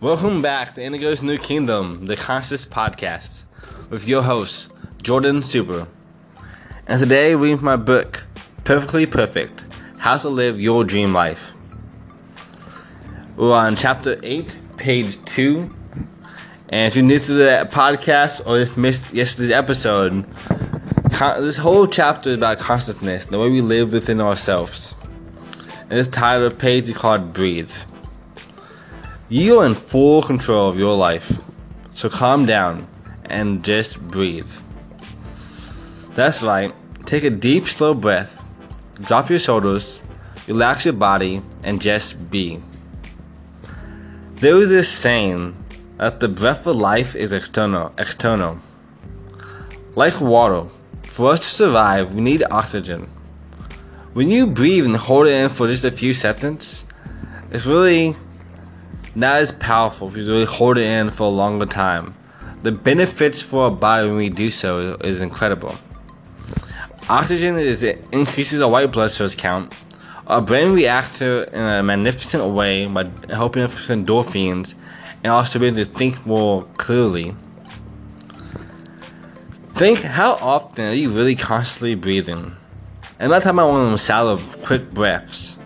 Welcome back to Indigo's New Kingdom, the Conscious Podcast, with your host, Jordan Super. And today, reading my book, Perfectly Perfect How to Live Your Dream Life. We're on chapter 8, page 2. And if you're new to the podcast or just missed yesterday's episode, this whole chapter is about consciousness, the way we live within ourselves. And this title page is called Breathe. You are in full control of your life. So calm down and just breathe. That's right. Take a deep, slow breath. Drop your shoulders, relax your body, and just be. There is this saying that the breath of life is external. External. Like water, for us to survive, we need oxygen. When you breathe and hold it in for just a few seconds, it's really not as powerful if you really hold it in for a longer time. The benefits for our body when we do so is incredible. Oxygen is it increases our white blood cells count. Our brain reacts to in a magnificent way by helping us endorphins and also being able to think more clearly. Think how often are you really constantly breathing? And not talking about one of shallow, quick breaths.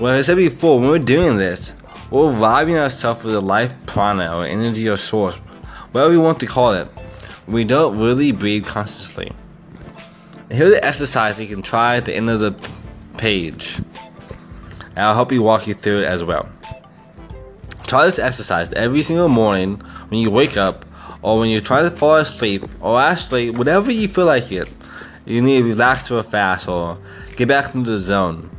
Well, I said before, when we're doing this, we're robbing ourselves of the life prana or energy or source, whatever we want to call it. We don't really breathe consciously. Here's the exercise you can try at the end of the page. And I'll help you walk you through it as well. Try this exercise every single morning when you wake up or when you try to fall asleep or actually whenever you feel like it. You need to relax real fast or get back into the zone.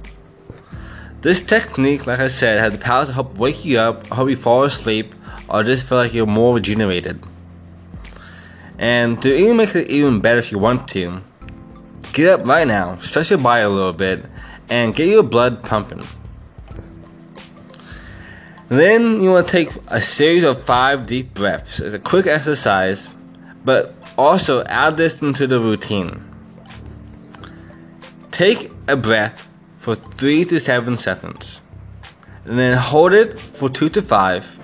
This technique, like I said, has the power to help wake you up, help you fall asleep, or just feel like you're more regenerated. And to even make it even better if you want to, get up right now, stretch your body a little bit, and get your blood pumping. Then you want to take a series of five deep breaths. It's a quick exercise, but also add this into the routine. Take a breath for 3 to 7 seconds. And then hold it for 2 to 5.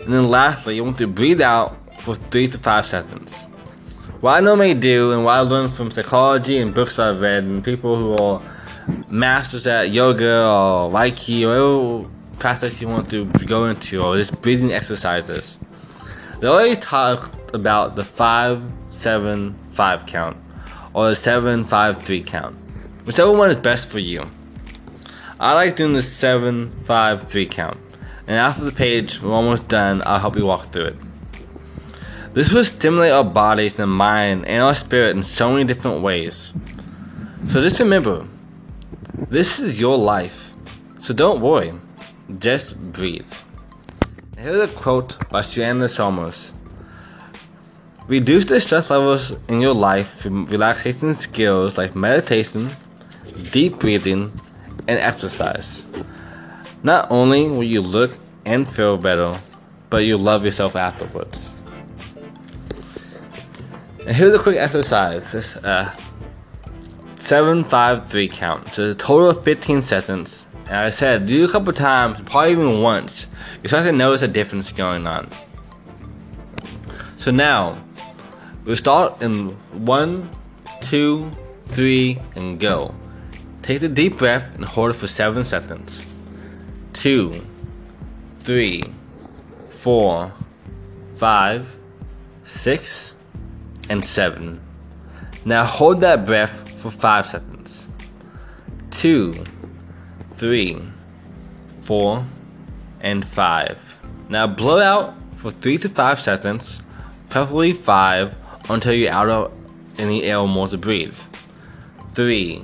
And then lastly, you want to breathe out for 3 to 5 seconds. What I normally do, and what I learned from psychology and books I've read, and people who are masters at yoga or Reiki or whatever practice you want to go into, or just breathing exercises, they always talk about the 5 7 5 count, or the 7 5 3 count. Whichever one is best for you. I like doing the 7 5 3 count. And after the page, we're almost done, I'll help you walk through it. This will stimulate our bodies and mind and our spirit in so many different ways. So just remember, this is your life. So don't worry, just breathe. Here's a quote by Susanna Somers. Reduce the stress levels in your life through relaxation skills like meditation, deep breathing, and exercise. Not only will you look and feel better, but you'll love yourself afterwards. And here's a quick exercise. Uh, 7, 5, 3 count. So a total of 15 seconds. And I said, do it a couple times, probably even once. You start to notice a difference going on. So now, we'll start in 1, 2, 3, and go. Take a deep breath and hold it for 7 seconds. 2, 3, 4, 5, 6, and 7. Now hold that breath for 5 seconds. 2, 3, 4, and 5. Now blow out for 3 to 5 seconds, preferably 5 until you're out of any air or more to breathe. 3,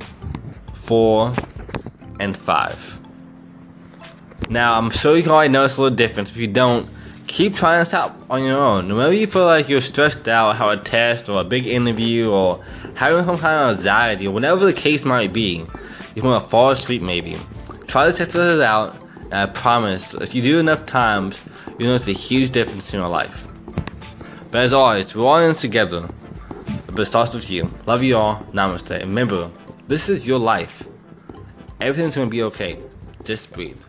four, and five. Now, I'm sure you can already notice a little difference. If you don't, keep trying this out on your own. Whenever you feel like you're stressed out, how a test or a big interview or having some kind of anxiety or whatever the case might be, you want to fall asleep maybe. Try to test this out, and I promise, if you do enough times, you'll notice a huge difference in your life. But as always, we're all in this together. But it starts with you. Love you all. Namaste. And remember, this is your life. Everything's gonna be okay. Just breathe.